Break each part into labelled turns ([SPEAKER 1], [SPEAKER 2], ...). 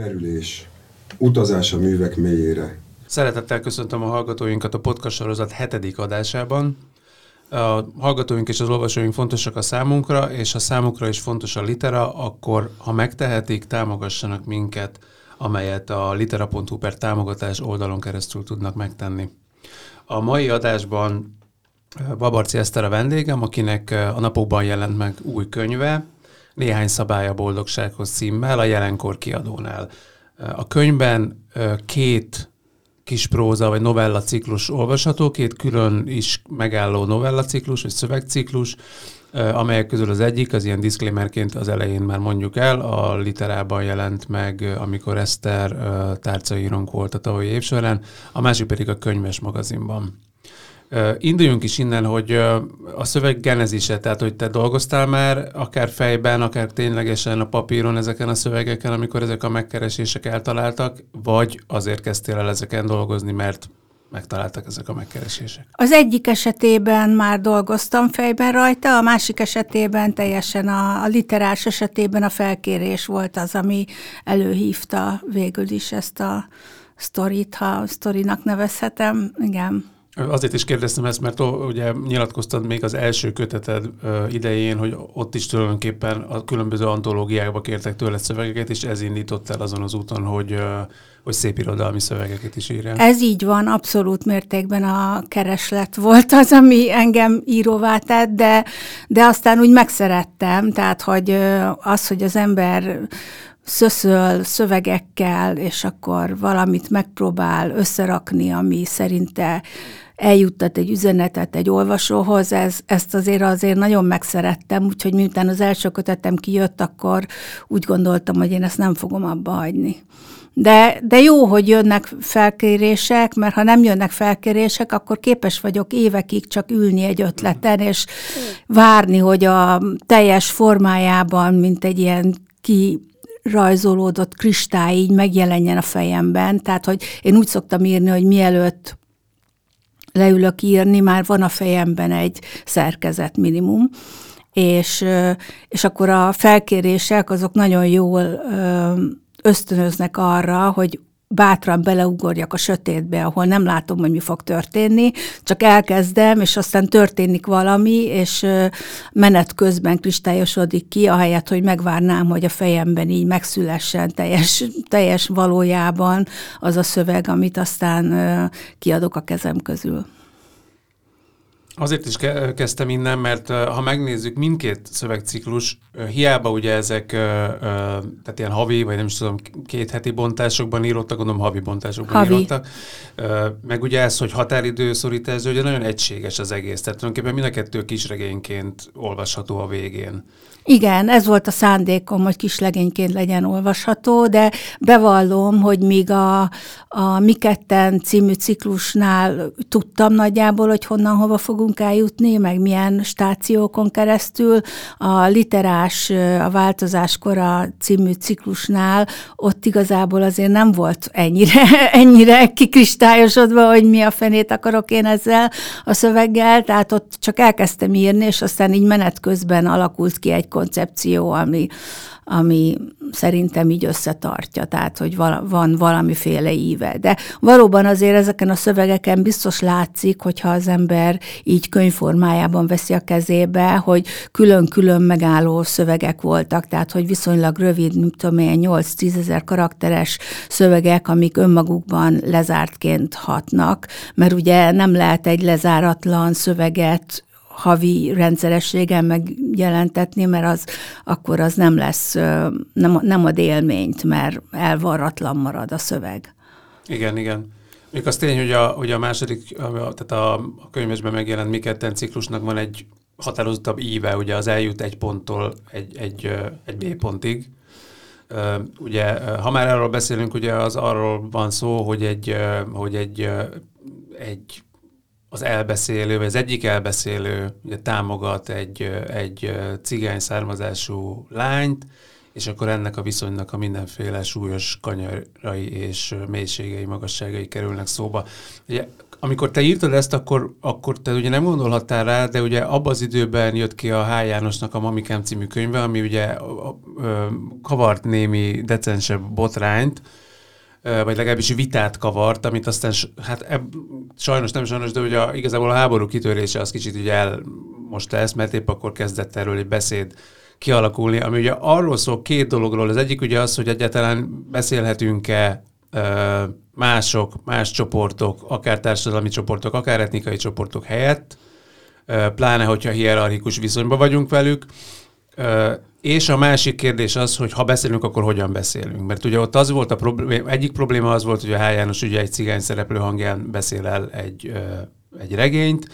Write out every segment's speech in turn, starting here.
[SPEAKER 1] Merülés. Utazás a művek mélyére.
[SPEAKER 2] Szeretettel köszöntöm a hallgatóinkat a podcast sorozat hetedik adásában. A hallgatóink és az olvasóink fontosak a számunkra, és ha számukra is fontos a litera, akkor ha megtehetik, támogassanak minket, amelyet a litera.hu per támogatás oldalon keresztül tudnak megtenni. A mai adásban Babarci Eszter a vendégem, akinek a napokban jelent meg új könyve, néhány szabály a boldogsághoz címmel a jelenkor kiadónál. A könyvben két kis próza vagy novella ciklus olvasható, két külön is megálló novella ciklus vagy szövegciklus, amelyek közül az egyik, az ilyen disclaimerként az elején már mondjuk el, a literában jelent meg, amikor Eszter tárcaírónk volt a tavalyi év során, a másik pedig a könyves magazinban. Induljunk is innen, hogy a szöveg genezise, tehát hogy te dolgoztál már akár fejben, akár ténylegesen a papíron ezeken a szövegeken, amikor ezek a megkeresések eltaláltak, vagy azért kezdtél el ezeken dolgozni, mert megtaláltak ezek a megkeresések?
[SPEAKER 3] Az egyik esetében már dolgoztam fejben rajta, a másik esetében teljesen a, a literás esetében a felkérés volt az, ami előhívta végül is ezt a sztorit, ha sztorinak nevezhetem. Igen.
[SPEAKER 2] Azért is kérdeztem ezt, mert ugye nyilatkoztad még az első köteted idején, hogy ott is tulajdonképpen a különböző antológiákba kértek tőle szövegeket, és ez indított el azon az úton, hogy, hogy szép irodalmi szövegeket is írjál.
[SPEAKER 3] Ez így van, abszolút mértékben a kereslet volt az, ami engem íróvá tett, de, de aztán úgy megszerettem, tehát hogy az, hogy az ember szöszöl szövegekkel, és akkor valamit megpróbál összerakni, ami szerinte eljuttat egy üzenetet egy olvasóhoz, ez, ezt azért azért nagyon megszerettem, úgyhogy miután az első kötetem kijött, akkor úgy gondoltam, hogy én ezt nem fogom abba hagyni. De, de jó, hogy jönnek felkérések, mert ha nem jönnek felkérések, akkor képes vagyok évekig csak ülni egy ötleten, és várni, hogy a teljes formájában, mint egy ilyen ki rajzolódott kristály így megjelenjen a fejemben. Tehát, hogy én úgy szoktam írni, hogy mielőtt leülök írni, már van a fejemben egy szerkezet minimum, és, és akkor a felkérések azok nagyon jól ösztönöznek arra, hogy bátran beleugorjak a sötétbe, ahol nem látom, hogy mi fog történni, csak elkezdem, és aztán történik valami, és menet közben kristályosodik ki, ahelyett, hogy megvárnám, hogy a fejemben így megszülessen teljes, teljes valójában az a szöveg, amit aztán kiadok a kezem közül.
[SPEAKER 2] Azért is ke- kezdtem innen, mert ha megnézzük mindkét szövegciklus, hiába ugye ezek tehát ilyen havi, vagy nem is tudom, két heti bontásokban írottak, gondolom havi bontásokban havi. írottak. Meg ugye ez, hogy határidő szorítás, ugye nagyon egységes az egész. Tehát tulajdonképpen mind a kettő kisregényként olvasható a végén.
[SPEAKER 3] Igen, ez volt a szándékom, hogy kislegényként legyen olvasható, de bevallom, hogy míg a, a Mi ketten című ciklusnál tudtam nagyjából, hogy honnan hova fogunk eljutni, meg milyen stációkon keresztül, a literás, a változáskora című ciklusnál ott igazából azért nem volt ennyire, ennyire kikristályosodva, hogy mi a fenét akarok én ezzel a szöveggel, tehát ott csak elkezdtem írni, és aztán így menet közben alakult ki egy koncepció, ami, ami szerintem így összetartja, tehát hogy van valamiféle íve. De valóban azért ezeken a szövegeken biztos látszik, hogyha az ember így könyvformájában veszi a kezébe, hogy külön-külön megálló szövegek voltak, tehát hogy viszonylag rövid, mint tudom én, 8-10 ezer karakteres szövegek, amik önmagukban lezártként hatnak, mert ugye nem lehet egy lezáratlan szöveget havi rendszerességgel megjelentetni, mert az akkor az nem lesz, nem, nem ad élményt, mert elvarratlan marad a szöveg.
[SPEAKER 2] Igen, igen. Még az tény, hogy a, hogy a második, tehát a, a könyvesben megjelent Miketten ciklusnak van egy határozottabb íve, ugye az eljut egy ponttól egy, egy, egy B pontig. Ugye, ha már erről beszélünk, ugye az arról van szó, hogy egy, hogy egy, egy az elbeszélő, vagy az egyik elbeszélő ugye, támogat egy, egy cigány származású lányt, és akkor ennek a viszonynak a mindenféle súlyos kanyarai és mélységei, magasságai kerülnek szóba. Ugye amikor te írtad ezt, akkor, akkor te ugye nem gondolhattál rá, de ugye abban az időben jött ki a H. Jánosnak a Mamikám című könyve, ami ugye a, a, a, kavart némi decensebb botrányt, vagy legalábbis vitát kavart, amit aztán, hát eb, sajnos nem sajnos, de ugye a, igazából a háború kitörése az kicsit ugye el most ezt, mert épp akkor kezdett erről egy beszéd kialakulni, ami ugye arról szól két dologról. Az egyik ugye az, hogy egyáltalán beszélhetünk-e mások, más csoportok, akár társadalmi csoportok, akár etnikai csoportok helyett, pláne, hogyha hierarchikus viszonyban vagyunk velük. És a másik kérdés az, hogy ha beszélünk, akkor hogyan beszélünk. Mert ugye ott az volt a probléma, egyik probléma az volt, hogy a H. János ugye egy cigány szereplő hangján beszél el egy, egy regényt,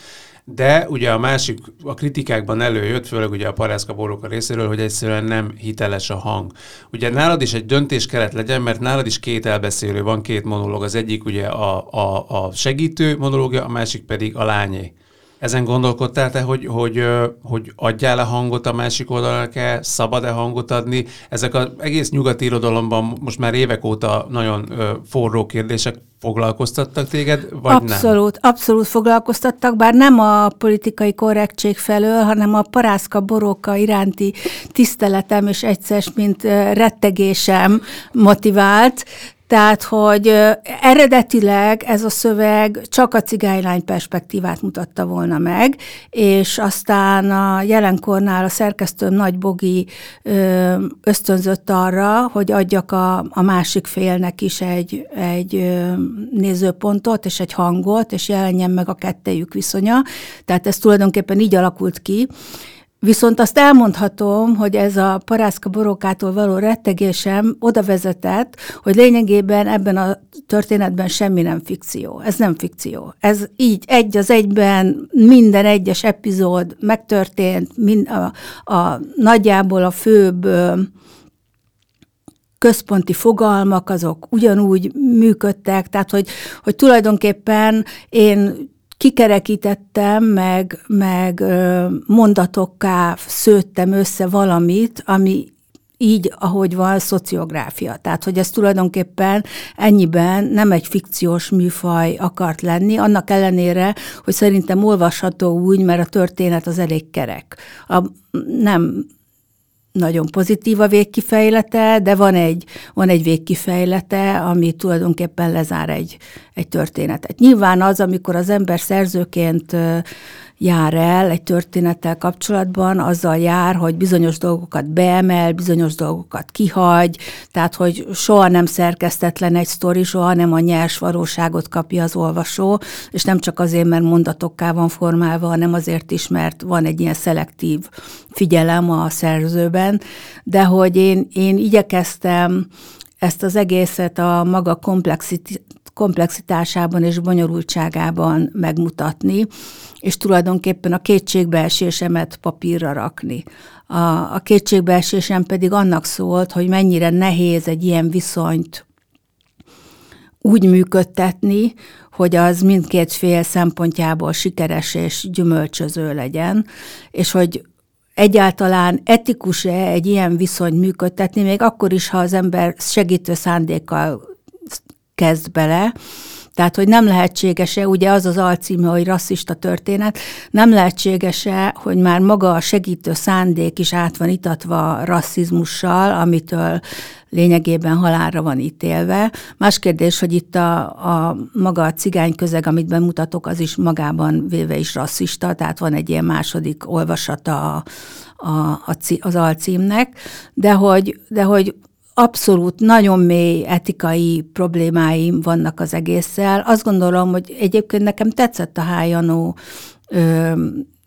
[SPEAKER 2] de ugye a másik, a kritikákban előjött, főleg ugye a Parászka a részéről, hogy egyszerűen nem hiteles a hang. Ugye nálad is egy döntés kellett legyen, mert nálad is két elbeszélő van, két monológ. Az egyik ugye a, a, a segítő monológia, a másik pedig a lányé. Ezen gondolkodtál te, hogy, hogy, hogy adjál-e hangot a másik oldalnak-e, szabad-e hangot adni? Ezek az egész nyugati irodalomban most már évek óta nagyon forró kérdések foglalkoztattak téged, vagy
[SPEAKER 3] abszolút,
[SPEAKER 2] nem?
[SPEAKER 3] Abszolút foglalkoztattak, bár nem a politikai korrektség felől, hanem a parászka boróka iránti tiszteletem és egyszer, mint rettegésem motivált, tehát, hogy eredetileg ez a szöveg csak a cigánylány perspektívát mutatta volna meg, és aztán a jelenkornál a szerkesztőm Nagy Bogi ösztönzött arra, hogy adjak a, a másik félnek is egy, egy nézőpontot és egy hangot, és jelenjen meg a kettejük viszonya. Tehát ez tulajdonképpen így alakult ki, Viszont azt elmondhatom, hogy ez a parászka borokától való rettegésem oda vezetett, hogy lényegében ebben a történetben semmi nem fikció. Ez nem fikció. Ez így egy az egyben minden egyes epizód megtörtént, mind a, a nagyjából a főbb központi fogalmak azok ugyanúgy működtek, tehát hogy, hogy tulajdonképpen én kikerekítettem, meg, meg mondatokká szőttem össze valamit, ami így, ahogy van, szociográfia. Tehát, hogy ez tulajdonképpen ennyiben nem egy fikciós műfaj akart lenni, annak ellenére, hogy szerintem olvasható úgy, mert a történet az elég kerek. A, nem nagyon pozitív a végkifejlete, de van egy, van egy végkifejlete, ami tulajdonképpen lezár egy, egy történetet. Nyilván az, amikor az ember szerzőként jár el egy történettel kapcsolatban, azzal jár, hogy bizonyos dolgokat beemel, bizonyos dolgokat kihagy, tehát hogy soha nem szerkesztetlen egy sztori, soha nem a nyers valóságot kapja az olvasó, és nem csak azért, mert mondatokká van formálva, hanem azért is, mert van egy ilyen szelektív figyelem a szerzőben, de hogy én, én igyekeztem ezt az egészet a maga komplexit, komplexitásában és bonyolultságában megmutatni, és tulajdonképpen a kétségbeesésemet papírra rakni. A, a kétségbeesésem pedig annak szólt, hogy mennyire nehéz egy ilyen viszonyt úgy működtetni, hogy az mindkét fél szempontjából sikeres és gyümölcsöző legyen, és hogy egyáltalán etikus-e egy ilyen viszony működtetni, még akkor is, ha az ember segítő szándékkal kezd bele, tehát, hogy nem lehetséges-e, ugye az az alcíme, hogy rasszista történet, nem lehetséges-e, hogy már maga a segítő szándék is át van itatva rasszizmussal, amitől lényegében halálra van ítélve. Más kérdés, hogy itt a, a maga a cigány közeg, amit bemutatok, az is magában véve is rasszista, tehát van egy ilyen második olvasata a, a, a, az alcímnek, de hogy, de hogy abszolút nagyon mély etikai problémáim vannak az egésszel. Azt gondolom, hogy egyébként nekem tetszett a Hájanó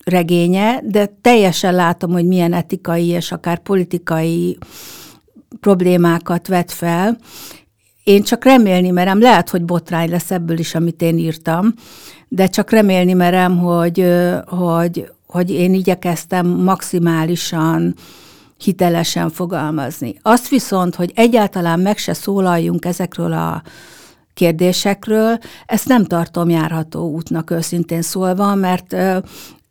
[SPEAKER 3] regénye, de teljesen látom, hogy milyen etikai és akár politikai problémákat vet fel. Én csak remélni merem, lehet, hogy botrány lesz ebből is, amit én írtam, de csak remélni merem, hogy, hogy, hogy én igyekeztem maximálisan hitelesen fogalmazni. Azt viszont, hogy egyáltalán meg se szólaljunk ezekről a kérdésekről, ezt nem tartom járható útnak őszintén szólva, mert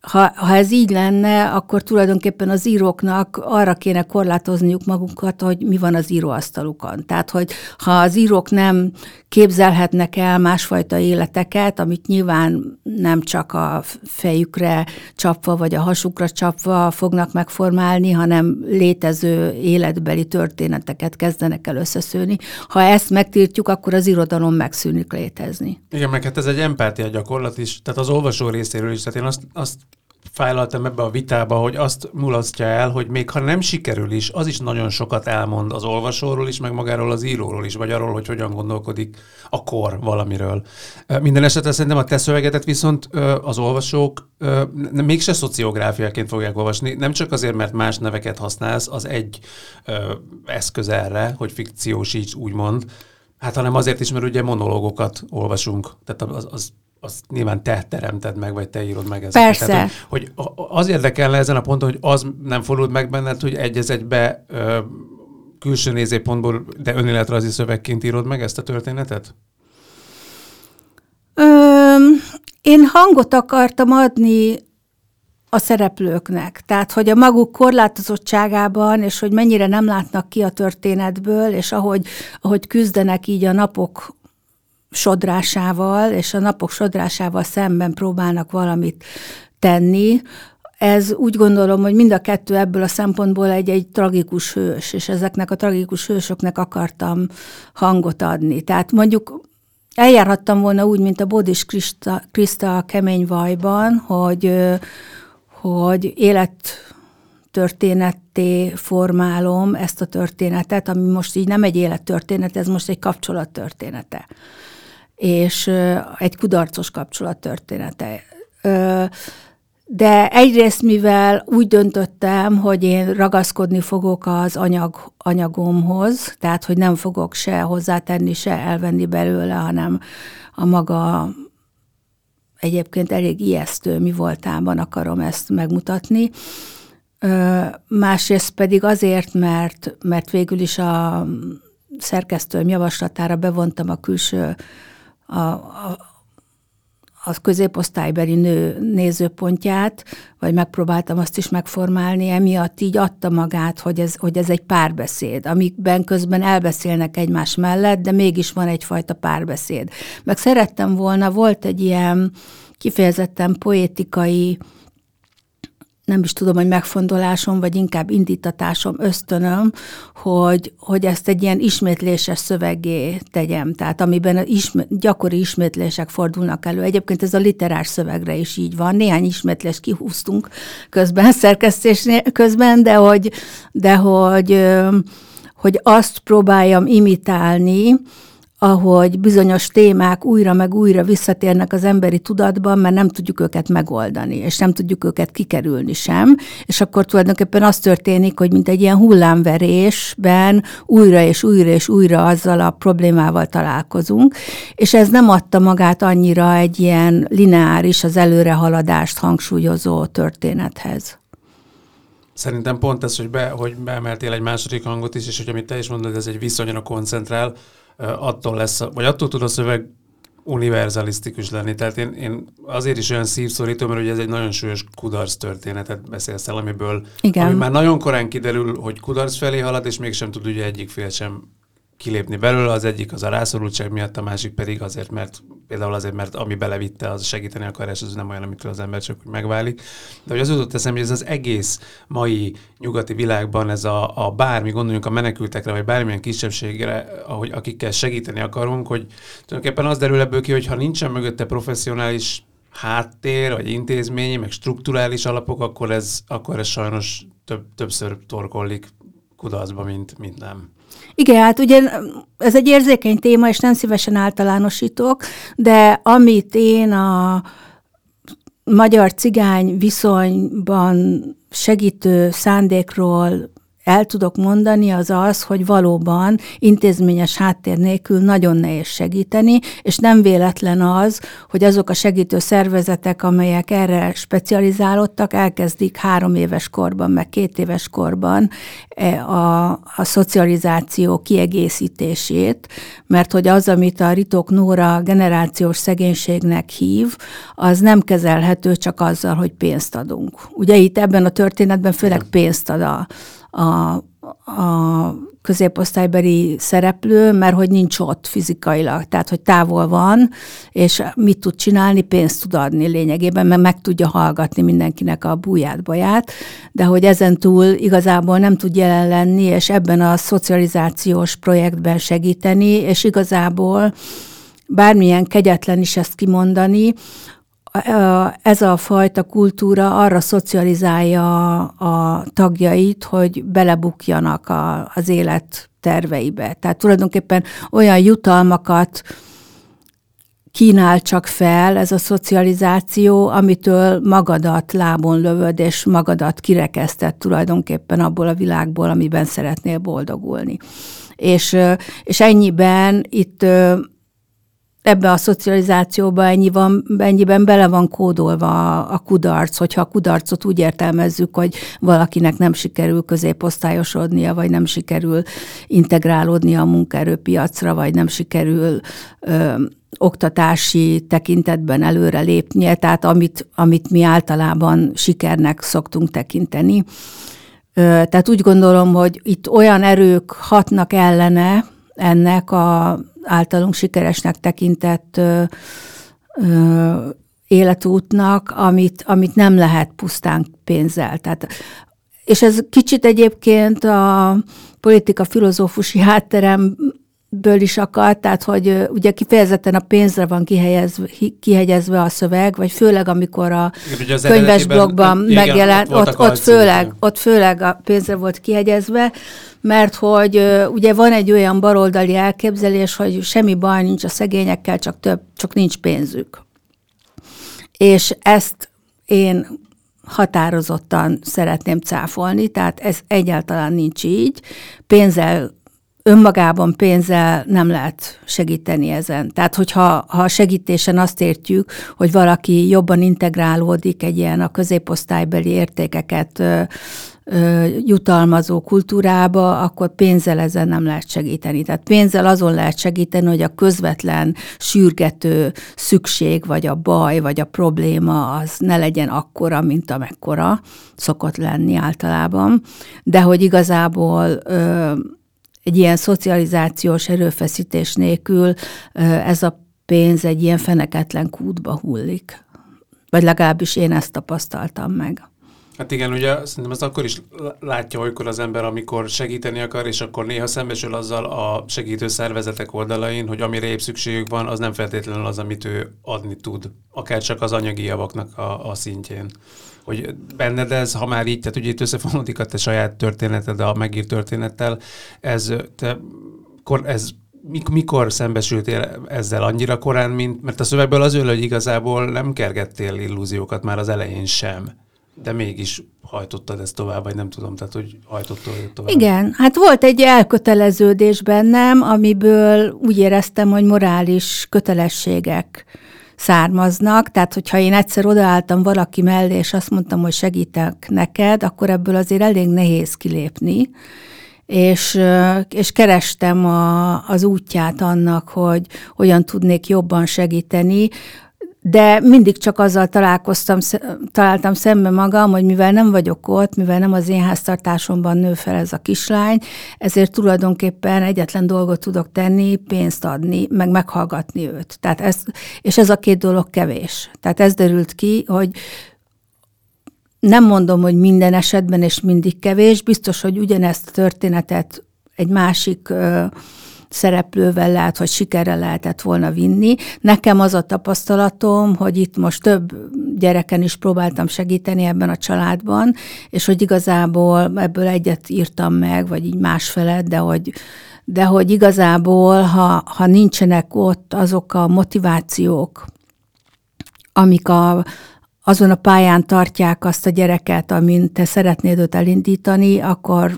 [SPEAKER 3] ha, ha ez így lenne, akkor tulajdonképpen az íróknak arra kéne korlátozniuk magukat, hogy mi van az íróasztalukon. Tehát, hogy ha az írók nem képzelhetnek el másfajta életeket, amit nyilván nem csak a fejükre csapva, vagy a hasukra csapva fognak megformálni, hanem létező életbeli történeteket kezdenek el összeszőni. Ha ezt megtiltjuk, akkor az irodalom megszűnik létezni.
[SPEAKER 2] Igen, meg hát ez egy empátia gyakorlat is, tehát az olvasó részéről is. Tehát én azt, azt fájlaltam ebbe a vitába, hogy azt mulasztja el, hogy még ha nem sikerül is, az is nagyon sokat elmond az olvasóról is, meg magáról az íróról is, vagy arról, hogy hogyan gondolkodik a kor valamiről. Minden esetre szerintem a te szövegedet viszont az olvasók mégse szociográfiaként fogják olvasni, nem csak azért, mert más neveket használsz, az egy eszköz erre, hogy fikciósíts, úgymond, hát hanem azért is, mert ugye monológokat olvasunk. Tehát az, az azt nyilván te teremted meg, vagy te írod meg
[SPEAKER 3] ezeket. Persze. Tehát,
[SPEAKER 2] hogy, hogy az érdekelne ezen a ponton, hogy az nem fordult meg benned, hogy egy az egybe ö, külső nézőpontból, de önéletrajzi szövegként írod meg ezt a történetet?
[SPEAKER 3] Ö, én hangot akartam adni a szereplőknek. Tehát, hogy a maguk korlátozottságában, és hogy mennyire nem látnak ki a történetből, és ahogy, ahogy küzdenek így a napok sodrásával, és a napok sodrásával szemben próbálnak valamit tenni, ez úgy gondolom, hogy mind a kettő ebből a szempontból egy, egy tragikus hős, és ezeknek a tragikus hősöknek akartam hangot adni. Tehát mondjuk eljárhattam volna úgy, mint a Bodis Krista, Krista a kemény vajban, hogy, hogy élet történetté formálom ezt a történetet, ami most így nem egy élettörténet, ez most egy kapcsolat története és egy kudarcos kapcsolat története. De egyrészt, mivel úgy döntöttem, hogy én ragaszkodni fogok az anyag, anyagomhoz, tehát, hogy nem fogok se hozzátenni, se elvenni belőle, hanem a maga egyébként elég ijesztő mi voltában akarom ezt megmutatni. Másrészt pedig azért, mert, mert végül is a szerkesztőm javaslatára bevontam a külső a, a, a középosztálybeli nő nézőpontját, vagy megpróbáltam azt is megformálni, emiatt így adta magát, hogy ez, hogy ez egy párbeszéd, amikben közben elbeszélnek egymás mellett, de mégis van egyfajta párbeszéd. Meg szerettem volna, volt egy ilyen kifejezetten poétikai nem is tudom, hogy megfontolásom, vagy inkább indítatásom, ösztönöm, hogy, hogy ezt egy ilyen ismétléses szövegé tegyem, tehát amiben isme, gyakori ismétlések fordulnak elő. Egyébként ez a literás szövegre is így van. Néhány ismétlést kihúztunk közben, szerkesztés közben, de hogy, de hogy, hogy azt próbáljam imitálni, ahogy bizonyos témák újra meg újra visszatérnek az emberi tudatban, mert nem tudjuk őket megoldani, és nem tudjuk őket kikerülni sem, és akkor tulajdonképpen az történik, hogy mint egy ilyen hullámverésben újra és újra és újra azzal a problémával találkozunk, és ez nem adta magát annyira egy ilyen lineáris, az előrehaladást hangsúlyozó történethez.
[SPEAKER 2] Szerintem pont ez, hogy, be, hogy beemeltél egy második hangot is, és hogy amit te is mondod, ez egy viszonyra koncentrál, attól lesz, vagy attól tud a szöveg univerzalisztikus lenni. Tehát én, én azért is olyan szívszorító, mert ugye ez egy nagyon súlyos kudarc történetet beszélsz el, amiből Igen. ami már nagyon korán kiderül, hogy kudarc felé halad, és mégsem tud ugye egyik fél sem kilépni belőle, az egyik az a rászorultság miatt, a másik pedig azért, mert például azért, mert ami belevitte, az segíteni akar, és az nem olyan, amitől az ember csak úgy megválik. De hogy az jutott eszem, hogy ez az egész mai nyugati világban ez a, a bármi, gondoljunk a menekültekre, vagy bármilyen kisebbségre, ahogy akikkel segíteni akarunk, hogy tulajdonképpen az derül ebből ki, hogy ha nincsen mögötte professzionális háttér, vagy intézményi, meg strukturális alapok, akkor ez, akkor ez sajnos több, többször torkollik kudarcba, mint, mint nem.
[SPEAKER 3] Igen, hát ugye ez egy érzékeny téma, és nem szívesen általánosítok, de amit én a magyar cigány viszonyban segítő szándékról el tudok mondani, az az, hogy valóban intézményes háttér nélkül nagyon nehéz segíteni, és nem véletlen az, hogy azok a segítő szervezetek, amelyek erre specializálódtak, elkezdik három éves korban, meg két éves korban e, a, a szocializáció kiegészítését, mert hogy az, amit a Ritok Nóra generációs szegénységnek hív, az nem kezelhető csak azzal, hogy pénzt adunk. Ugye itt ebben a történetben főleg pénzt ad a, a, a középosztálybeli szereplő, mert hogy nincs ott fizikailag, tehát hogy távol van, és mit tud csinálni, pénzt tud adni lényegében, mert meg tudja hallgatni mindenkinek a búját, baját, de hogy ezen túl igazából nem tud jelen lenni, és ebben a szocializációs projektben segíteni, és igazából bármilyen kegyetlen is ezt kimondani, ez a fajta kultúra arra szocializálja a tagjait, hogy belebukjanak a, az élet terveibe. Tehát tulajdonképpen olyan jutalmakat kínál csak fel ez a szocializáció, amitől magadat lábon lövöd, és magadat kirekesztett tulajdonképpen abból a világból, amiben szeretnél boldogulni. És, és ennyiben itt ebbe a szocializációba ennyi van, ennyiben bele van kódolva a, a kudarc, hogyha a kudarcot úgy értelmezzük, hogy valakinek nem sikerül középosztályosodnia, vagy nem sikerül integrálódnia a munkaerőpiacra, vagy nem sikerül ö, oktatási tekintetben előre lépnie, tehát amit, amit mi általában sikernek szoktunk tekinteni. Ö, tehát úgy gondolom, hogy itt olyan erők hatnak ellene ennek a általunk sikeresnek tekintett ö, ö, életútnak, amit, amit nem lehet pusztán pénzzel. Tehát, és ez kicsit egyébként a politika filozófusi hátterem ből is akad, tehát hogy ugye kifejezetten a pénzre van kihelyezve, kihegyezve a szöveg, vagy főleg amikor a igen, könyves blogban megjelent, ott, ott, ott, főleg, ott főleg a pénzre volt kihegyezve, mert hogy ugye van egy olyan baloldali elképzelés, hogy semmi baj nincs a szegényekkel, csak több, csak nincs pénzük. És ezt én határozottan szeretném cáfolni, tehát ez egyáltalán nincs így. Pénzzel önmagában pénzzel nem lehet segíteni ezen. Tehát, hogyha ha a segítésen azt értjük, hogy valaki jobban integrálódik egy ilyen a középosztálybeli értékeket ö, ö, jutalmazó kultúrába, akkor pénzzel ezen nem lehet segíteni. Tehát pénzzel azon lehet segíteni, hogy a közvetlen, sürgető szükség, vagy a baj, vagy a probléma az ne legyen akkora, mint amekkora szokott lenni általában, de hogy igazából ö, egy ilyen szocializációs erőfeszítés nélkül ez a pénz egy ilyen feneketlen kútba hullik. Vagy legalábbis én ezt tapasztaltam meg.
[SPEAKER 2] Hát igen, ugye szerintem ez akkor is látja olykor az ember, amikor segíteni akar, és akkor néha szembesül azzal a segítő szervezetek oldalain, hogy amire épp szükségük van, az nem feltétlenül az, amit ő adni tud, akár csak az anyagi javaknak a, a szintjén hogy benned ez, ha már így, tehát ugye itt összefonódik a te saját történeted a megírt történettel, ez, te, ez mikor szembesültél ezzel annyira korán, mint, mert a szövegből az öl, hogy igazából nem kergettél illúziókat már az elején sem, de mégis hajtottad ezt tovább, vagy nem tudom, tehát hogy hajtottad tovább.
[SPEAKER 3] Igen, hát volt egy elköteleződés bennem, amiből úgy éreztem, hogy morális kötelességek származnak, tehát hogyha én egyszer odaálltam valaki mellé, és azt mondtam, hogy segítek neked, akkor ebből azért elég nehéz kilépni, és, és kerestem a, az útját annak, hogy hogyan tudnék jobban segíteni, de mindig csak azzal találkoztam, találtam szembe magam, hogy mivel nem vagyok ott, mivel nem az én háztartásomban nő fel ez a kislány, ezért tulajdonképpen egyetlen dolgot tudok tenni, pénzt adni, meg meghallgatni őt. Tehát ez, és ez a két dolog kevés. Tehát ez derült ki, hogy nem mondom, hogy minden esetben és mindig kevés, biztos, hogy ugyanezt a történetet egy másik szereplővel lehet, hogy sikerre lehetett volna vinni. Nekem az a tapasztalatom, hogy itt most több gyereken is próbáltam segíteni ebben a családban, és hogy igazából ebből egyet írtam meg, vagy így másfelet, de hogy de hogy igazából, ha, ha nincsenek ott azok a motivációk, amik a, azon a pályán tartják azt a gyereket, amin te szeretnéd őt elindítani, akkor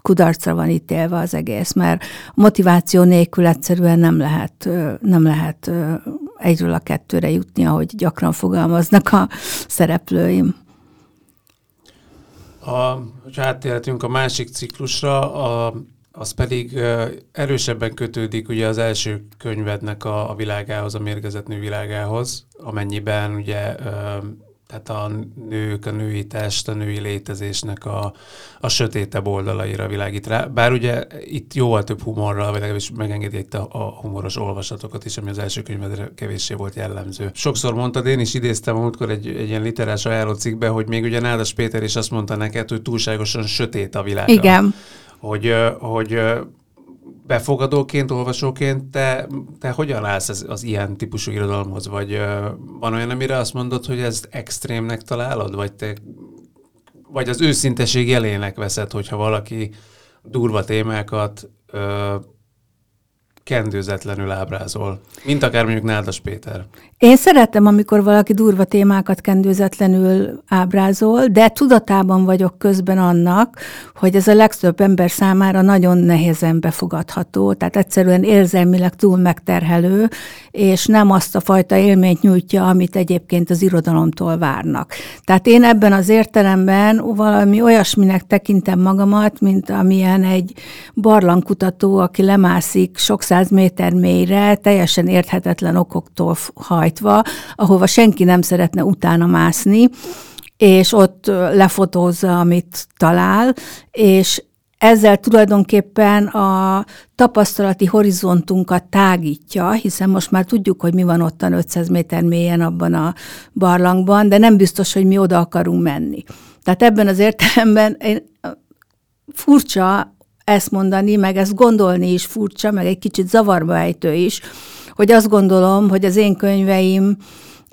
[SPEAKER 3] kudarcra van ítélve az egész, mert motiváció nélkül egyszerűen nem lehet, nem lehet egyről a kettőre jutni, ahogy gyakran fogalmaznak a szereplőim.
[SPEAKER 2] A, ha áttérhetünk a másik ciklusra, a, az pedig erősebben kötődik ugye az első könyvednek a, a világához, a mérgezett nő világához, amennyiben ugye tehát a nők, a női test, a női létezésnek a, a sötétebb oldalaira világít rá. Bár ugye itt jóval több humorral, vagy legalábbis megengedi itt a, a humoros olvasatokat is, ami az első könyvedre kevéssé volt jellemző. Sokszor mondtad, én is idéztem múltkor egy, egy ilyen literás ajánló cikkbe, hogy még ugye Nádas Péter is azt mondta neked, hogy túlságosan sötét a világ.
[SPEAKER 3] Igen.
[SPEAKER 2] Hogy, hogy befogadóként, olvasóként te, te hogyan állsz az, az ilyen típusú irodalomhoz? Vagy uh, van olyan, amire azt mondod, hogy ezt extrémnek találod? Vagy te vagy az őszinteség jelének veszed, hogyha valaki durva témákat uh, kendőzetlenül ábrázol, mint akár mondjuk Nádas Péter.
[SPEAKER 3] Én szeretem, amikor valaki durva témákat kendőzetlenül ábrázol, de tudatában vagyok közben annak, hogy ez a legtöbb ember számára nagyon nehézen befogadható, tehát egyszerűen érzelmileg túl megterhelő, és nem azt a fajta élményt nyújtja, amit egyébként az irodalomtól várnak. Tehát én ebben az értelemben valami olyasminek tekintem magamat, mint amilyen egy barlangkutató, aki lemászik sok száz méter mélyre, teljesen érthetetlen okoktól hajtva, ahova senki nem szeretne utána mászni, és ott lefotózza, amit talál, és ezzel tulajdonképpen a tapasztalati horizontunkat tágítja, hiszen most már tudjuk, hogy mi van ottan 500 méter mélyen abban a barlangban, de nem biztos, hogy mi oda akarunk menni. Tehát ebben az értelemben én furcsa ezt mondani, meg ezt gondolni is furcsa, meg egy kicsit zavarba ejtő is, hogy azt gondolom, hogy az én könyveim,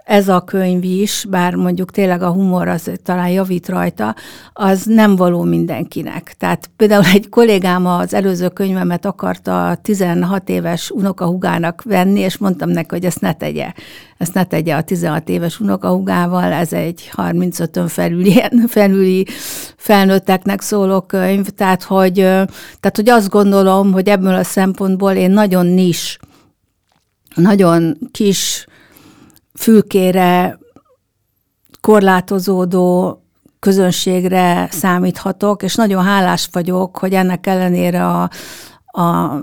[SPEAKER 3] ez a könyv is, bár mondjuk tényleg a humor az talán javít rajta, az nem való mindenkinek. Tehát például egy kollégám az előző könyvemet akarta 16 éves unokahugának venni, és mondtam neki, hogy ezt ne tegye. Ezt ne tegye a 16 éves unokahugával, ez egy 35-ön felüli, felüli felnőtteknek szóló könyv, tehát hogy, tehát hogy azt gondolom, hogy ebből a szempontból én nagyon nis, nagyon kis fülkére korlátozódó közönségre számíthatok, és nagyon hálás vagyok, hogy ennek ellenére a, a,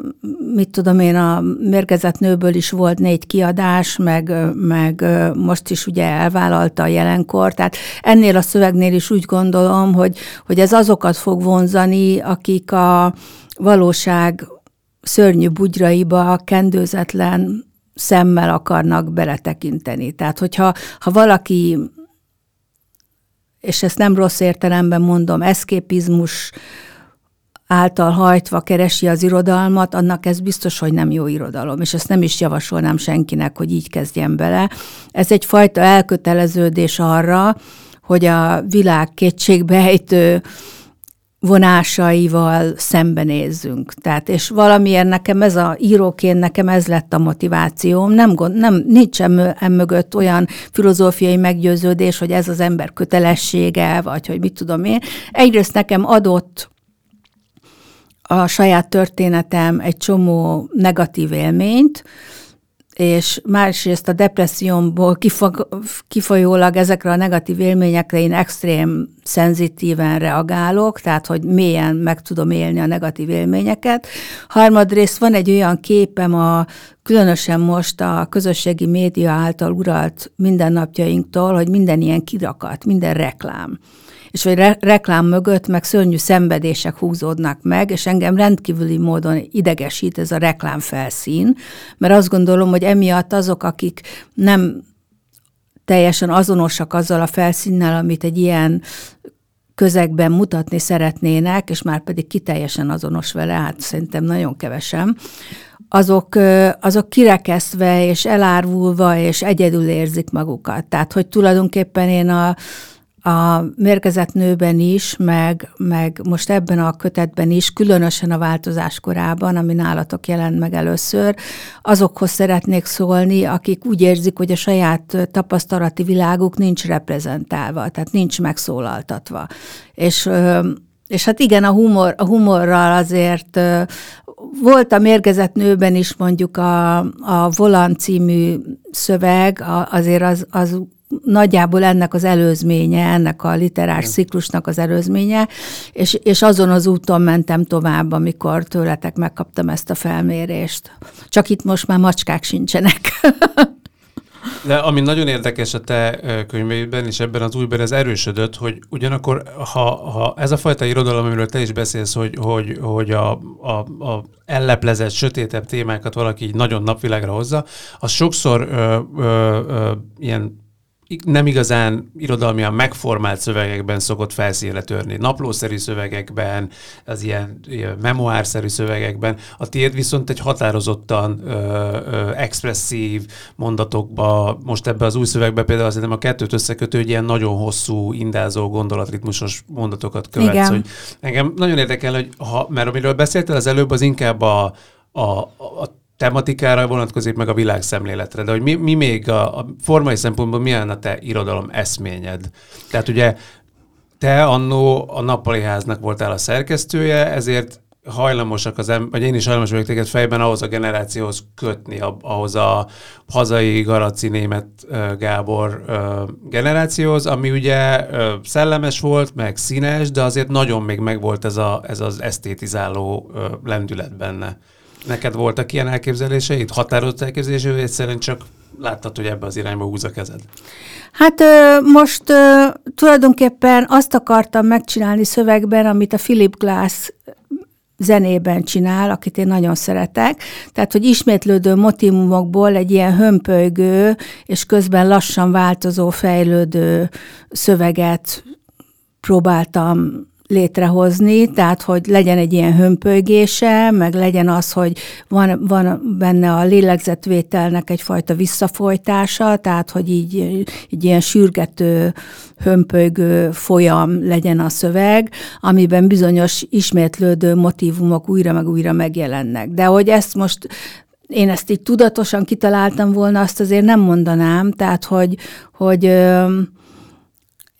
[SPEAKER 3] mit tudom én, a mérgezett nőből is volt négy kiadás, meg, meg most is ugye elvállalta a jelenkor, tehát ennél a szövegnél is úgy gondolom, hogy, hogy ez azokat fog vonzani, akik a valóság szörnyű bugyraiba kendőzetlen szemmel akarnak beletekinteni. Tehát, hogyha ha valaki, és ezt nem rossz értelemben mondom, eszképizmus által hajtva keresi az irodalmat, annak ez biztos, hogy nem jó irodalom, és ezt nem is javasolnám senkinek, hogy így kezdjen bele. Ez egyfajta elköteleződés arra, hogy a világ kétségbejtő vonásaival szembenézzünk. Tehát, és valamiért nekem ez a íróként nekem ez lett a motivációm. Nem, gond, nem nincs emögött olyan filozófiai meggyőződés, hogy ez az ember kötelessége, vagy hogy mit tudom én. Egyrészt nekem adott a saját történetem egy csomó negatív élményt, és másrészt a depressziómból kifolyólag ezekre a negatív élményekre én extrém szenzitíven reagálok, tehát hogy mélyen meg tudom élni a negatív élményeket. Harmadrészt van egy olyan képem a különösen most a közösségi média által uralt mindennapjainktól, hogy minden ilyen kirakat, minden reklám és hogy re- reklám mögött meg szörnyű szenvedések húzódnak meg, és engem rendkívüli módon idegesít ez a reklámfelszín, mert azt gondolom, hogy emiatt azok, akik nem teljesen azonosak azzal a felszínnel, amit egy ilyen közegben mutatni szeretnének, és már pedig ki teljesen azonos vele, hát szerintem nagyon kevesen, azok, azok kirekesztve és elárvulva és egyedül érzik magukat. Tehát, hogy tulajdonképpen én a, a mérgezett nőben is, meg, meg most ebben a kötetben is, különösen a változás korában, ami nálatok jelent meg először, azokhoz szeretnék szólni, akik úgy érzik, hogy a saját tapasztalati világuk nincs reprezentálva, tehát nincs megszólaltatva. És és hát igen, a, humor, a humorral azért volt a mérgezett nőben is mondjuk a, a Volan című szöveg, azért az, az nagyjából ennek az előzménye, ennek a literás ciklusnak az előzménye, és, és azon az úton mentem tovább, amikor tőletek megkaptam ezt a felmérést. Csak itt most már macskák sincsenek.
[SPEAKER 2] De ami nagyon érdekes a te könyveidben, és ebben az újban ez erősödött, hogy ugyanakkor, ha, ha ez a fajta irodalom, amiről te is beszélsz, hogy, hogy, hogy a, a, a elleplezett, sötétebb témákat valaki így nagyon napvilágra hozza, az sokszor ö, ö, ö, ilyen nem igazán irodalmian megformált szövegekben szokott felszínre törni. Naplószerű szövegekben, az ilyen, ilyen memoárszerű szövegekben. A tiéd viszont egy határozottan ö, ö, expresszív mondatokba, most ebbe az új szövegbe például azért a kettőt összekötő, hogy ilyen nagyon hosszú, indázó, gondolatritmusos mondatokat követsz. Igen. Hogy engem nagyon érdekel, hogy ha, mert amiről beszéltél az előbb, az inkább a, a, a tematikára vonatkozik, meg a világszemléletre, de hogy mi, mi még a, a formai szempontból milyen a te irodalom eszményed? Tehát ugye te annó a Nappali Háznak voltál a szerkesztője, ezért hajlamosak az ember, vagy én is hajlamos vagyok téged fejben ahhoz a generációhoz kötni, ahhoz a hazai Garaci német Gábor generációhoz, ami ugye szellemes volt, meg színes, de azért nagyon még megvolt ez, a, ez az esztétizáló lendület benne. Neked voltak ilyen elképzeléseid? Határozott elképzeléseid, vagy egyszerűen csak láttad, hogy ebbe az irányba húz a kezed?
[SPEAKER 3] Hát most tulajdonképpen azt akartam megcsinálni szövegben, amit a Philip Glass zenében csinál, akit én nagyon szeretek. Tehát, hogy ismétlődő motivumokból egy ilyen hömpölygő, és közben lassan változó, fejlődő szöveget próbáltam létrehozni, tehát hogy legyen egy ilyen hömpölygése, meg legyen az, hogy van, van benne a lélegzetvételnek egyfajta visszafolytása, tehát hogy így egy ilyen sürgető, hömpölygő folyam legyen a szöveg, amiben bizonyos ismétlődő motivumok újra meg újra megjelennek. De hogy ezt most én ezt így tudatosan kitaláltam volna, azt azért nem mondanám, tehát hogy, hogy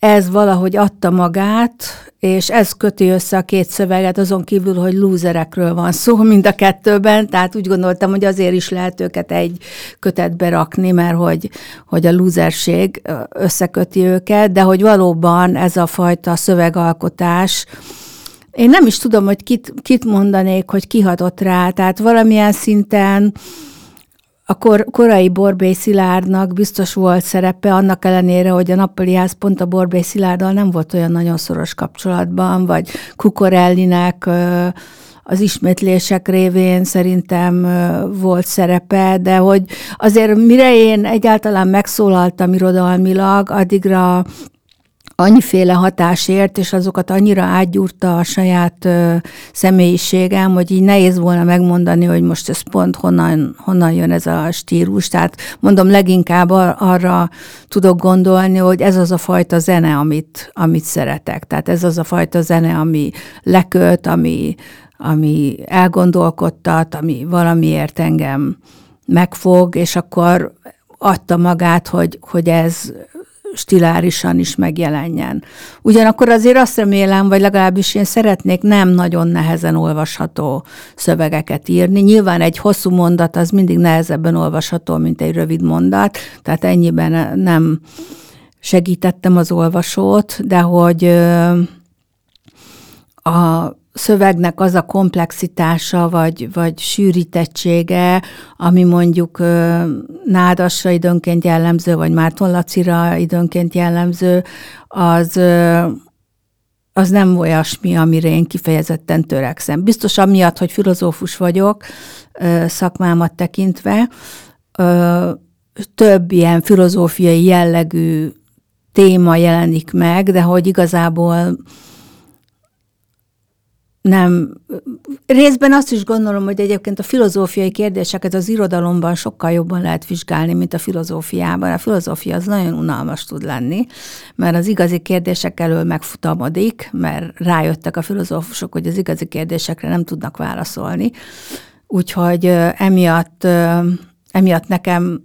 [SPEAKER 3] ez valahogy adta magát, és ez köti össze a két szöveget, azon kívül, hogy lúzerekről van szó mind a kettőben, tehát úgy gondoltam, hogy azért is lehet őket egy kötetbe rakni, mert hogy, hogy a lúzerség összeköti őket, de hogy valóban ez a fajta szövegalkotás, én nem is tudom, hogy kit, kit mondanék, hogy kihatott rá, tehát valamilyen szinten a kor, korai Borbély Szilárdnak biztos volt szerepe, annak ellenére, hogy a Nappaliház pont a Borbély Szilárddal nem volt olyan nagyon szoros kapcsolatban, vagy Kukorellinek az ismétlések révén szerintem volt szerepe, de hogy azért mire én egyáltalán megszólaltam irodalmilag, addigra annyiféle hatásért, és azokat annyira átgyúrta a saját ö, személyiségem, hogy így nehéz volna megmondani, hogy most ez pont honnan, honnan jön ez a stílus. Tehát mondom, leginkább arra tudok gondolni, hogy ez az a fajta zene, amit, amit szeretek. Tehát ez az a fajta zene, ami lekölt, ami, ami elgondolkodtat, ami valamiért engem megfog, és akkor adta magát, hogy, hogy ez stilárisan is megjelenjen. Ugyanakkor azért azt remélem, vagy legalábbis én szeretnék nem nagyon nehezen olvasható szövegeket írni. Nyilván egy hosszú mondat az mindig nehezebben olvasható, mint egy rövid mondat, tehát ennyiben nem segítettem az olvasót, de hogy a szövegnek az a komplexitása, vagy, vagy sűrítettsége, ami mondjuk Nádasra időnként jellemző, vagy Márton Lacira időnként jellemző, az, az nem olyasmi, amire én kifejezetten törekszem. Biztos amiatt, hogy filozófus vagyok, szakmámat tekintve, több ilyen filozófiai jellegű téma jelenik meg, de hogy igazából nem. Részben azt is gondolom, hogy egyébként a filozófiai kérdéseket az irodalomban sokkal jobban lehet vizsgálni, mint a filozófiában. A filozófia az nagyon unalmas tud lenni, mert az igazi kérdések elől megfutamodik, mert rájöttek a filozófusok, hogy az igazi kérdésekre nem tudnak válaszolni. Úgyhogy emiatt, emiatt nekem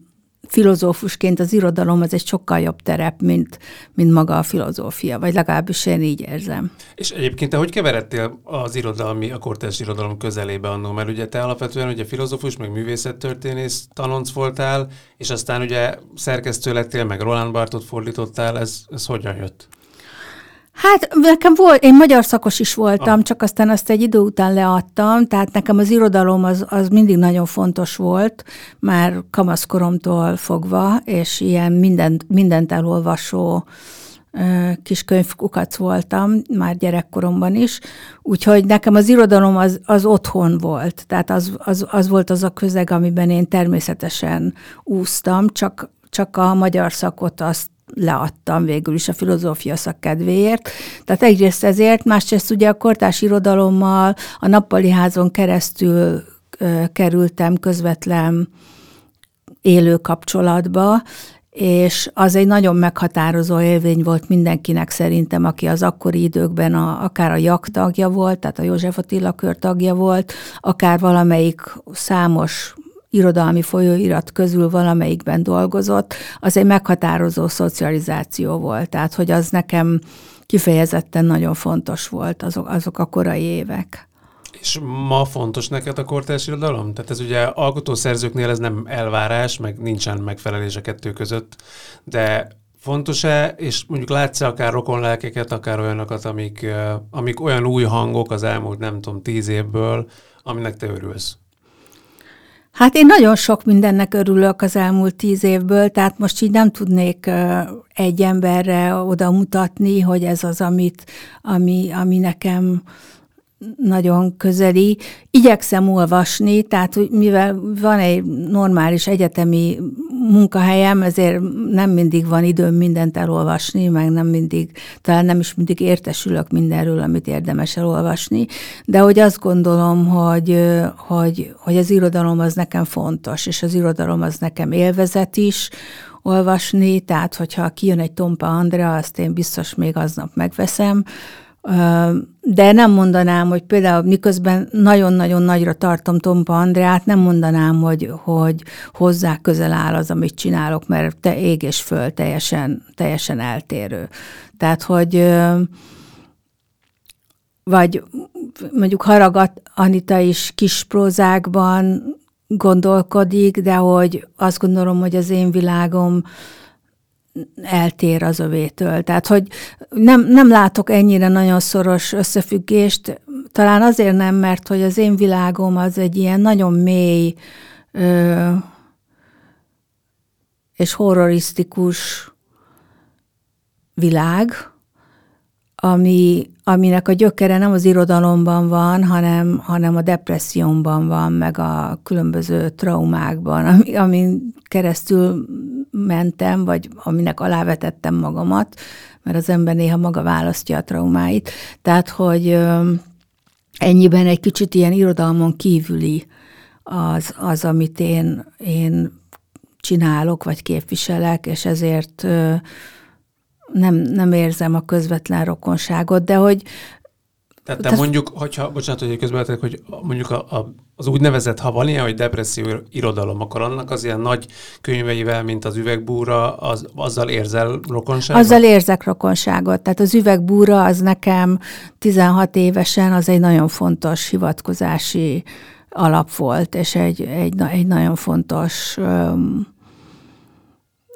[SPEAKER 3] filozófusként az irodalom az egy sokkal jobb terep, mint, mint maga a filozófia, vagy legalábbis én így érzem.
[SPEAKER 2] És egyébként te hogy keveredtél az irodalmi, a kortárs irodalom közelébe annó? Mert ugye te alapvetően ugye filozófus, meg művészettörténész tanonc voltál, és aztán ugye szerkesztő lettél, meg Roland Bartot fordítottál, ez, ez hogyan jött?
[SPEAKER 3] Hát nekem volt, én magyar szakos is voltam, ah. csak aztán azt egy idő után leadtam, tehát nekem az irodalom az, az mindig nagyon fontos volt, már kamaszkoromtól fogva, és ilyen mindent, mindent elolvasó kis könyvkukac voltam, már gyerekkoromban is, úgyhogy nekem az irodalom az, az otthon volt, tehát az, az, az volt az a közeg, amiben én természetesen úsztam, csak, csak a magyar szakot azt leadtam végül is a filozófia szak kedvéért. Tehát egyrészt ezért, másrészt ugye a kortás irodalommal a nappali házon keresztül kerültem közvetlen élő kapcsolatba, és az egy nagyon meghatározó élvény volt mindenkinek szerintem, aki az akkori időkben a, akár a JAK tagja volt, tehát a József Attila kör tagja volt, akár valamelyik számos irodalmi folyóirat közül valamelyikben dolgozott, az egy meghatározó szocializáció volt. Tehát, hogy az nekem kifejezetten nagyon fontos volt azok, azok a korai évek.
[SPEAKER 2] És ma fontos neked a kortárs irodalom? Tehát ez ugye alkotószerzőknél ez nem elvárás, meg nincsen megfelelés a kettő között, de fontos-e, és mondjuk látsz akár rokonlelkeket, akár olyanokat, amik, amik olyan új hangok az elmúlt, nem tudom, tíz évből, aminek te örülsz?
[SPEAKER 3] Hát én nagyon sok mindennek örülök az elmúlt tíz évből, tehát most így nem tudnék egy emberre oda mutatni, hogy ez az, amit, ami, ami nekem nagyon közeli. Igyekszem olvasni, tehát mivel van egy normális egyetemi munkahelyem, ezért nem mindig van időm mindent elolvasni, meg nem mindig, talán nem is mindig értesülök mindenről, amit érdemes elolvasni, de hogy azt gondolom, hogy, hogy, hogy az irodalom az nekem fontos, és az irodalom az nekem élvezet is, olvasni, tehát hogyha kijön egy Tompa Andrea, azt én biztos még aznap megveszem, de nem mondanám, hogy például miközben nagyon-nagyon nagyra tartom Tompa Andreát, nem mondanám, hogy, hogy hozzá közel áll az, amit csinálok, mert te ég és föl teljesen, teljesen eltérő. Tehát, hogy vagy mondjuk Haragat Anita is kis prózákban gondolkodik, de hogy azt gondolom, hogy az én világom eltér az övétől. Tehát, hogy nem, nem látok ennyire nagyon szoros összefüggést, talán azért nem, mert hogy az én világom az egy ilyen nagyon mély ö, és horrorisztikus világ, ami, aminek a gyökere nem az irodalomban van, hanem, hanem a depressziómban van, meg a különböző traumákban, ami, amin keresztül mentem, vagy aminek alávetettem magamat, mert az ember néha maga választja a traumáit. Tehát, hogy ennyiben egy kicsit ilyen irodalmon kívüli az, az amit én, én csinálok, vagy képviselek, és ezért nem, nem érzem a közvetlen rokonságot, de hogy
[SPEAKER 2] tehát, tehát mondjuk, hogyha, bocsánat, hogy közben hogy mondjuk a, a, az úgynevezett, ha van ilyen, hogy depresszió irodalom, akkor annak az ilyen nagy könyveivel, mint az üvegbúra, az, azzal érzel rokonságot?
[SPEAKER 3] Azzal érzek rokonságot. Tehát az üvegbúra az nekem 16 évesen az egy nagyon fontos hivatkozási alap volt, és egy, egy, egy nagyon fontos um,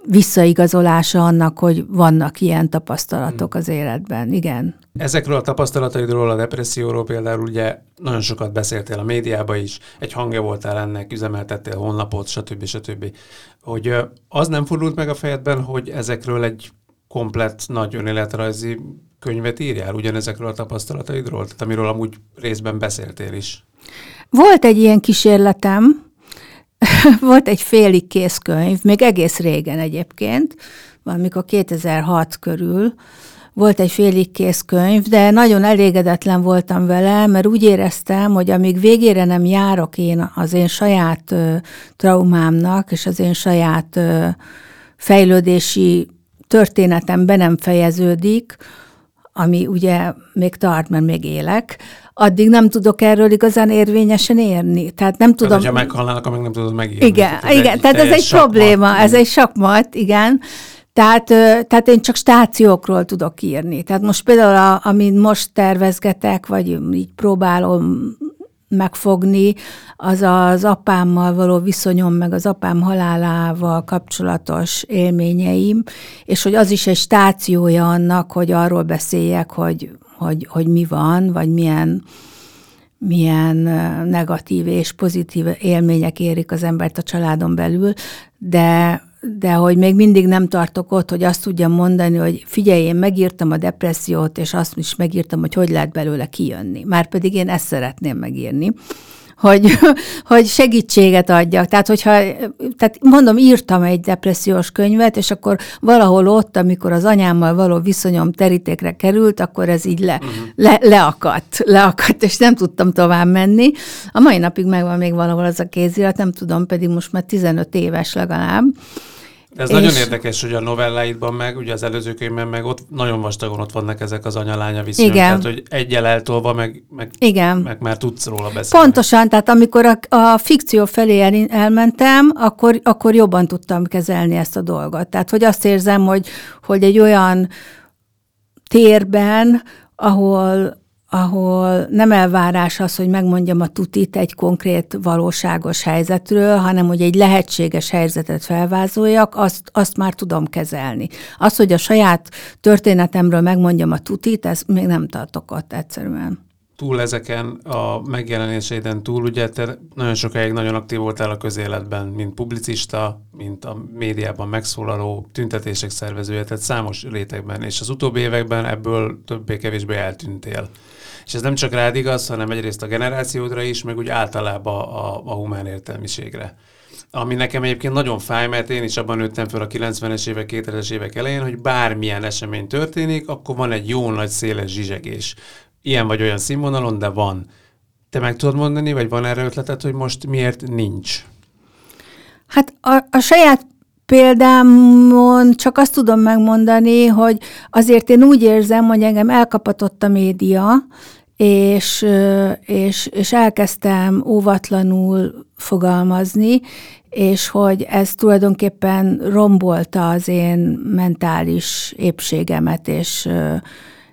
[SPEAKER 3] visszaigazolása annak, hogy vannak ilyen tapasztalatok hmm. az életben. Igen.
[SPEAKER 2] Ezekről a tapasztalataidról, a depresszióról például ugye nagyon sokat beszéltél a médiában is, egy hangja voltál ennek, üzemeltettél honlapot, stb. stb. Hogy az nem fordult meg a fejedben, hogy ezekről egy komplett nagy önéletrajzi könyvet írjál, ugyanezekről a tapasztalataidról, tehát amiről amúgy részben beszéltél is?
[SPEAKER 3] Volt egy ilyen kísérletem, volt egy félig kész könyv, még egész régen egyébként, valamikor 2006 körül, volt egy félig kész könyv, de nagyon elégedetlen voltam vele, mert úgy éreztem, hogy amíg végére nem járok én az én saját ö, traumámnak, és az én saját ö, fejlődési történetem be nem fejeződik, ami ugye még tart, mert még élek, addig nem tudok erről igazán érvényesen érni. Tehát nem tudom... Tehát,
[SPEAKER 2] hogyha meghalnának, amíg nem tudod megírni.
[SPEAKER 3] Igen, tehát igen, tehát ez egy probléma, ez egy sakmat, igen. Tehát, tehát én csak stációkról tudok írni. Tehát most például, a, amit most tervezgetek, vagy így próbálom megfogni, az az apámmal való viszonyom, meg az apám halálával kapcsolatos élményeim, és hogy az is egy stációja annak, hogy arról beszéljek, hogy, hogy, hogy mi van, vagy milyen, milyen negatív és pozitív élmények érik az embert a családon belül, de de hogy még mindig nem tartok ott, hogy azt tudjam mondani, hogy figyelj, én megírtam a depressziót, és azt is megírtam, hogy hogy lehet belőle kijönni. Márpedig én ezt szeretném megírni hogy, hogy segítséget adjak. Tehát, hogyha, tehát mondom, írtam egy depressziós könyvet, és akkor valahol ott, amikor az anyámmal való viszonyom terítékre került, akkor ez így le, uh-huh. le, leakadt, leakadt, és nem tudtam tovább menni. A mai napig megvan még valahol az a kézirat, nem tudom, pedig most már 15 éves legalább.
[SPEAKER 2] Ez és... nagyon érdekes, hogy a novelláidban meg, ugye az előző könyvben meg ott nagyon vastagon ott vannak ezek az anyalánya viszonyok. Igen. Tehát, hogy egyel eltolva meg, meg, Igen. meg már tudsz róla beszélni.
[SPEAKER 3] Pontosan, tehát amikor a, a fikció felé el, elmentem, akkor, akkor jobban tudtam kezelni ezt a dolgot. Tehát, hogy azt érzem, hogy, hogy egy olyan térben, ahol, ahol nem elvárás az, hogy megmondjam a tutit egy konkrét valóságos helyzetről, hanem hogy egy lehetséges helyzetet felvázoljak, azt, azt már tudom kezelni. Az, hogy a saját történetemről megmondjam a tutit, ez még nem tartok ott egyszerűen.
[SPEAKER 2] Túl ezeken a megjelenéseiden túl, ugye te nagyon sokáig nagyon aktív voltál a közéletben, mint publicista, mint a médiában megszólaló, tüntetések szervezője, tehát számos rétegben, és az utóbbi években ebből többé-kevésbé eltűntél. És ez nem csak rád igaz, hanem egyrészt a generációdra is, meg úgy általában a, a humán értelmiségre. Ami nekem egyébként nagyon fáj, mert én is abban nőttem fel a 90-es évek, 2000-es évek elején, hogy bármilyen esemény történik, akkor van egy jó nagy széles zsizsegés. Ilyen vagy olyan színvonalon, de van. Te meg tudod mondani, vagy van erre ötleted, hogy most miért nincs?
[SPEAKER 3] Hát a, a saját példámon csak azt tudom megmondani, hogy azért én úgy érzem, hogy engem elkapatott a média, és, és, és elkezdtem óvatlanul fogalmazni, és hogy ez tulajdonképpen rombolta az én mentális épségemet, és,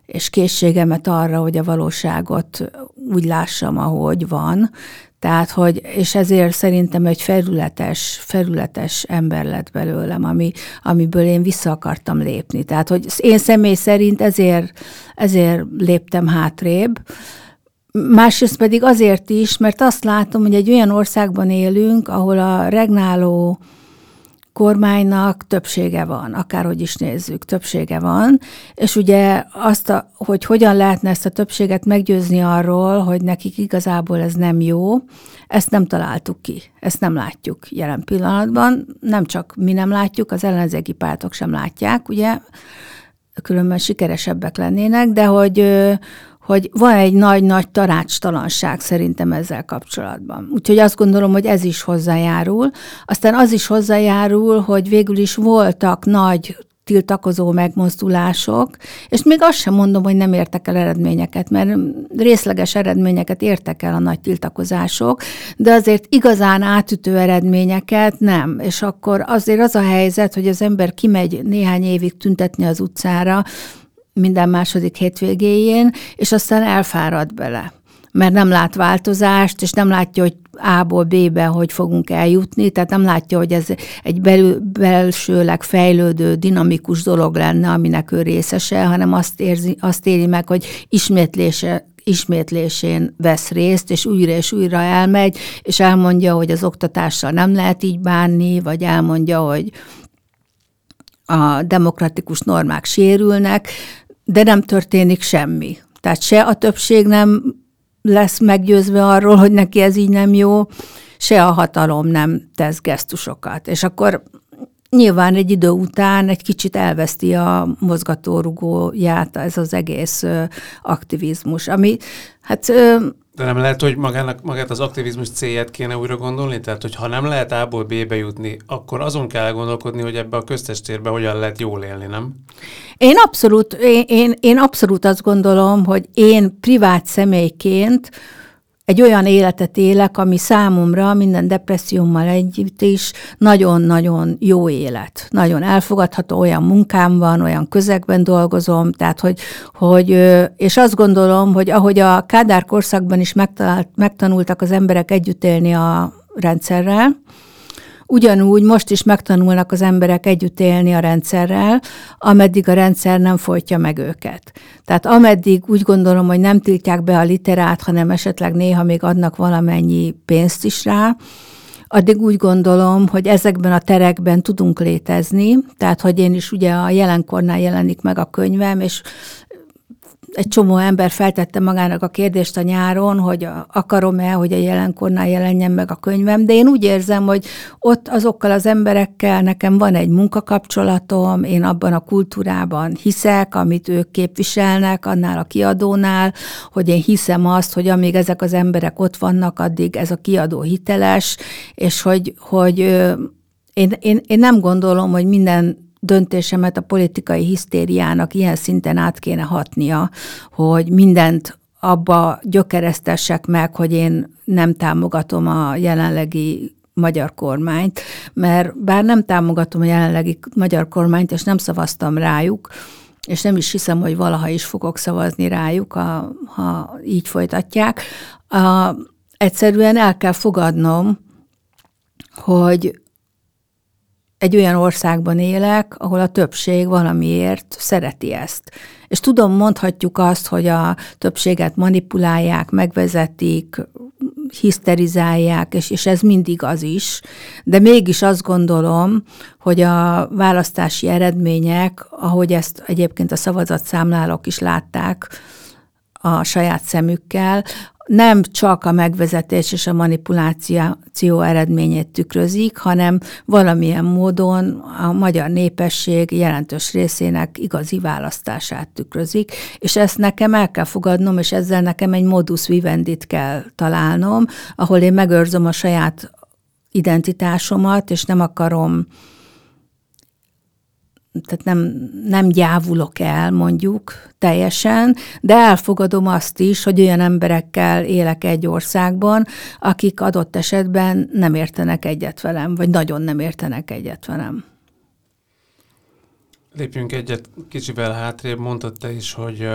[SPEAKER 3] és készségemet arra, hogy a valóságot úgy lássam, ahogy van. Tehát, hogy, és ezért szerintem egy felületes, felületes ember lett belőlem, ami, amiből én vissza akartam lépni. Tehát, hogy én személy szerint ezért, ezért léptem hátrébb, Másrészt pedig azért is, mert azt látom, hogy egy olyan országban élünk, ahol a regnáló kormánynak többsége van, akárhogy is nézzük, többsége van, és ugye azt, a, hogy hogyan lehetne ezt a többséget meggyőzni arról, hogy nekik igazából ez nem jó, ezt nem találtuk ki, ezt nem látjuk jelen pillanatban, nem csak mi nem látjuk, az ellenzéki pártok sem látják, ugye, különben sikeresebbek lennének, de hogy hogy van egy nagy-nagy tanácstalanság szerintem ezzel kapcsolatban. Úgyhogy azt gondolom, hogy ez is hozzájárul. Aztán az is hozzájárul, hogy végül is voltak nagy tiltakozó megmozdulások, és még azt sem mondom, hogy nem értek el eredményeket, mert részleges eredményeket értek el a nagy tiltakozások, de azért igazán átütő eredményeket nem. És akkor azért az a helyzet, hogy az ember kimegy néhány évig tüntetni az utcára, minden második hétvégéjén, és aztán elfárad bele. Mert nem lát változást, és nem látja, hogy A-ból B-be hogy fogunk eljutni, tehát nem látja, hogy ez egy belül, belsőleg fejlődő, dinamikus dolog lenne, aminek ő részese, hanem azt, érzi, azt éri meg, hogy ismétlése, ismétlésén vesz részt, és újra és újra elmegy, és elmondja, hogy az oktatással nem lehet így bánni, vagy elmondja, hogy a demokratikus normák sérülnek, de nem történik semmi. Tehát se a többség nem lesz meggyőzve arról, hogy neki ez így nem jó, se a hatalom nem tesz gesztusokat. És akkor nyilván egy idő után egy kicsit elveszti a mozgatórugóját ez az egész aktivizmus, ami hát...
[SPEAKER 2] De nem lehet, hogy magának, magát az aktivizmus célját kéne újra gondolni? Tehát, hogy ha nem lehet A-ból B-be jutni, akkor azon kell gondolkodni, hogy ebbe a köztestérbe hogyan lehet jól élni, nem?
[SPEAKER 3] Én abszolút, én, én, én abszolút azt gondolom, hogy én privát személyként egy olyan életet élek, ami számomra minden depressziómmal együtt is nagyon-nagyon jó élet. Nagyon elfogadható, olyan munkám van, olyan közegben dolgozom, tehát hogy, hogy és azt gondolom, hogy ahogy a Kádár korszakban is megtanultak az emberek együtt élni a rendszerrel, Ugyanúgy most is megtanulnak az emberek együtt élni a rendszerrel, ameddig a rendszer nem folytja meg őket. Tehát ameddig úgy gondolom, hogy nem tiltják be a literát, hanem esetleg néha még adnak valamennyi pénzt is rá, addig úgy gondolom, hogy ezekben a terekben tudunk létezni, tehát hogy én is ugye a jelenkornál jelenik meg a könyvem, és egy csomó ember feltette magának a kérdést a nyáron, hogy akarom-e, hogy a jelenkornál jelenjen meg a könyvem, de én úgy érzem, hogy ott azokkal az emberekkel nekem van egy munkakapcsolatom, én abban a kultúrában hiszek, amit ők képviselnek, annál a kiadónál, hogy én hiszem azt, hogy amíg ezek az emberek ott vannak, addig ez a kiadó hiteles, és hogy, hogy én, én, én nem gondolom, hogy minden döntésemet a politikai hisztériának ilyen szinten át kéne hatnia, hogy mindent abba gyökeresztessek meg, hogy én nem támogatom a jelenlegi magyar kormányt, mert bár nem támogatom a jelenlegi magyar kormányt, és nem szavaztam rájuk, és nem is hiszem, hogy valaha is fogok szavazni rájuk, ha, ha így folytatják. A, egyszerűen el kell fogadnom, hogy egy olyan országban élek, ahol a többség valamiért szereti ezt. És tudom, mondhatjuk azt, hogy a többséget manipulálják, megvezetik, hiszterizálják, és, és ez mindig az is, de mégis azt gondolom, hogy a választási eredmények, ahogy ezt egyébként a szavazatszámlálók is látták a saját szemükkel, nem csak a megvezetés és a manipuláció eredményét tükrözik, hanem valamilyen módon a magyar népesség jelentős részének igazi választását tükrözik, és ezt nekem el kell fogadnom, és ezzel nekem egy modus vivendit kell találnom, ahol én megőrzöm a saját identitásomat, és nem akarom tehát nem, nem gyávulok el mondjuk teljesen, de elfogadom azt is, hogy olyan emberekkel élek egy országban, akik adott esetben nem értenek egyet velem, vagy nagyon nem értenek egyet velem.
[SPEAKER 2] Lépjünk egyet kicsivel hátrébb, mondtad te is, hogy,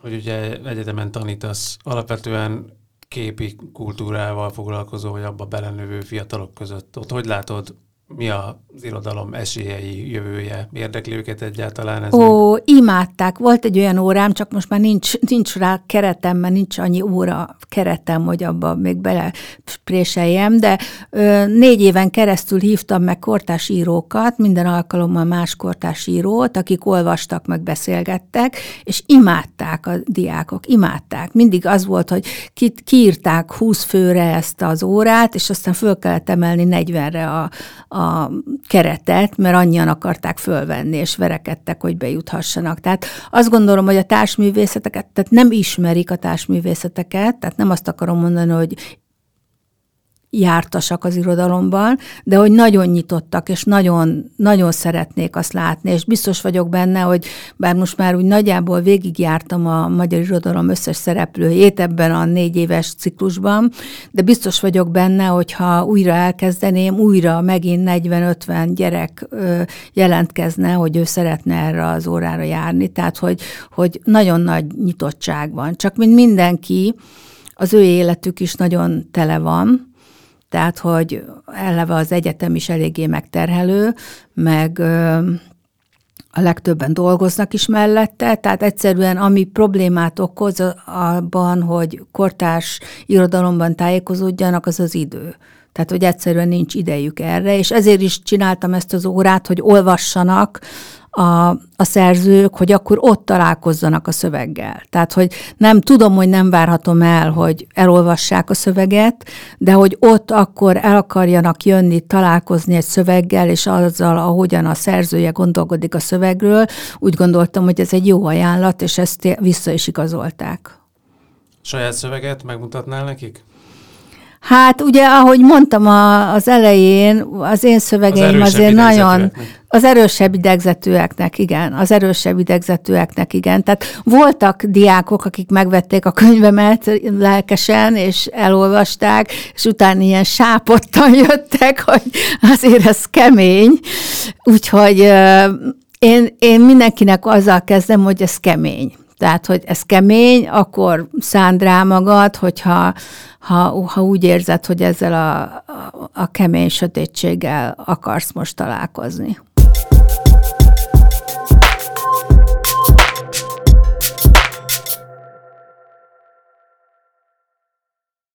[SPEAKER 2] hogy ugye egyetemen tanítasz alapvetően képi kultúrával foglalkozó, vagy abba belenövő fiatalok között. Ott hogy látod mi az irodalom esélyei, jövője? Érdekli őket egyáltalán ez?
[SPEAKER 3] Ó, imádták. Volt egy olyan órám, csak most már nincs, nincs rá keretem, mert nincs annyi óra keretem, hogy abba még bele préseljem, de ö, négy éven keresztül hívtam meg kortás írókat, minden alkalommal más kortás írót, akik olvastak, meg beszélgettek, és imádták a diákok, imádták. Mindig az volt, hogy ki, kiírták 20 főre ezt az órát, és aztán föl kellett emelni 40-re a, a keretet, mert annyian akarták fölvenni, és verekedtek, hogy bejuthassanak. Tehát azt gondolom, hogy a társművészeteket, tehát nem ismerik a társművészeteket, tehát nem azt akarom mondani, hogy jártasak az irodalomban, de hogy nagyon nyitottak, és nagyon, nagyon szeretnék azt látni, és biztos vagyok benne, hogy bár most már úgy nagyjából végigjártam a magyar irodalom összes szereplőjét ebben a négy éves ciklusban, de biztos vagyok benne, hogy ha újra elkezdeném, újra megint 40-50 gyerek jelentkezne, hogy ő szeretne erre az órára járni, tehát hogy, hogy nagyon nagy nyitottság van. Csak mint mindenki, az ő életük is nagyon tele van, tehát hogy eleve az egyetem is eléggé megterhelő, meg a legtöbben dolgoznak is mellette, tehát egyszerűen ami problémát okoz abban, hogy kortárs irodalomban tájékozódjanak, az az idő. Tehát, hogy egyszerűen nincs idejük erre, és ezért is csináltam ezt az órát, hogy olvassanak a, a szerzők, hogy akkor ott találkozzanak a szöveggel. Tehát, hogy nem tudom, hogy nem várhatom el, hogy elolvassák a szöveget, de hogy ott akkor el akarjanak jönni, találkozni egy szöveggel, és azzal, ahogyan a szerzője gondolkodik a szövegről, úgy gondoltam, hogy ez egy jó ajánlat, és ezt vissza is igazolták.
[SPEAKER 2] Saját szöveget megmutatnál nekik?
[SPEAKER 3] Hát ugye, ahogy mondtam a, az elején, az én szövegeim az azért nagyon... Az erősebb idegzetűeknek, igen. Az erősebb idegzetűeknek, igen. Tehát voltak diákok, akik megvették a könyvemet lelkesen, és elolvasták, és utána ilyen sápottan jöttek, hogy azért ez kemény. Úgyhogy én, én mindenkinek azzal kezdem, hogy ez kemény. Tehát, hogy ez kemény, akkor szánd rá magad, hogyha ha, ha úgy érzed, hogy ezzel a, a, a kemény sötétséggel akarsz most találkozni.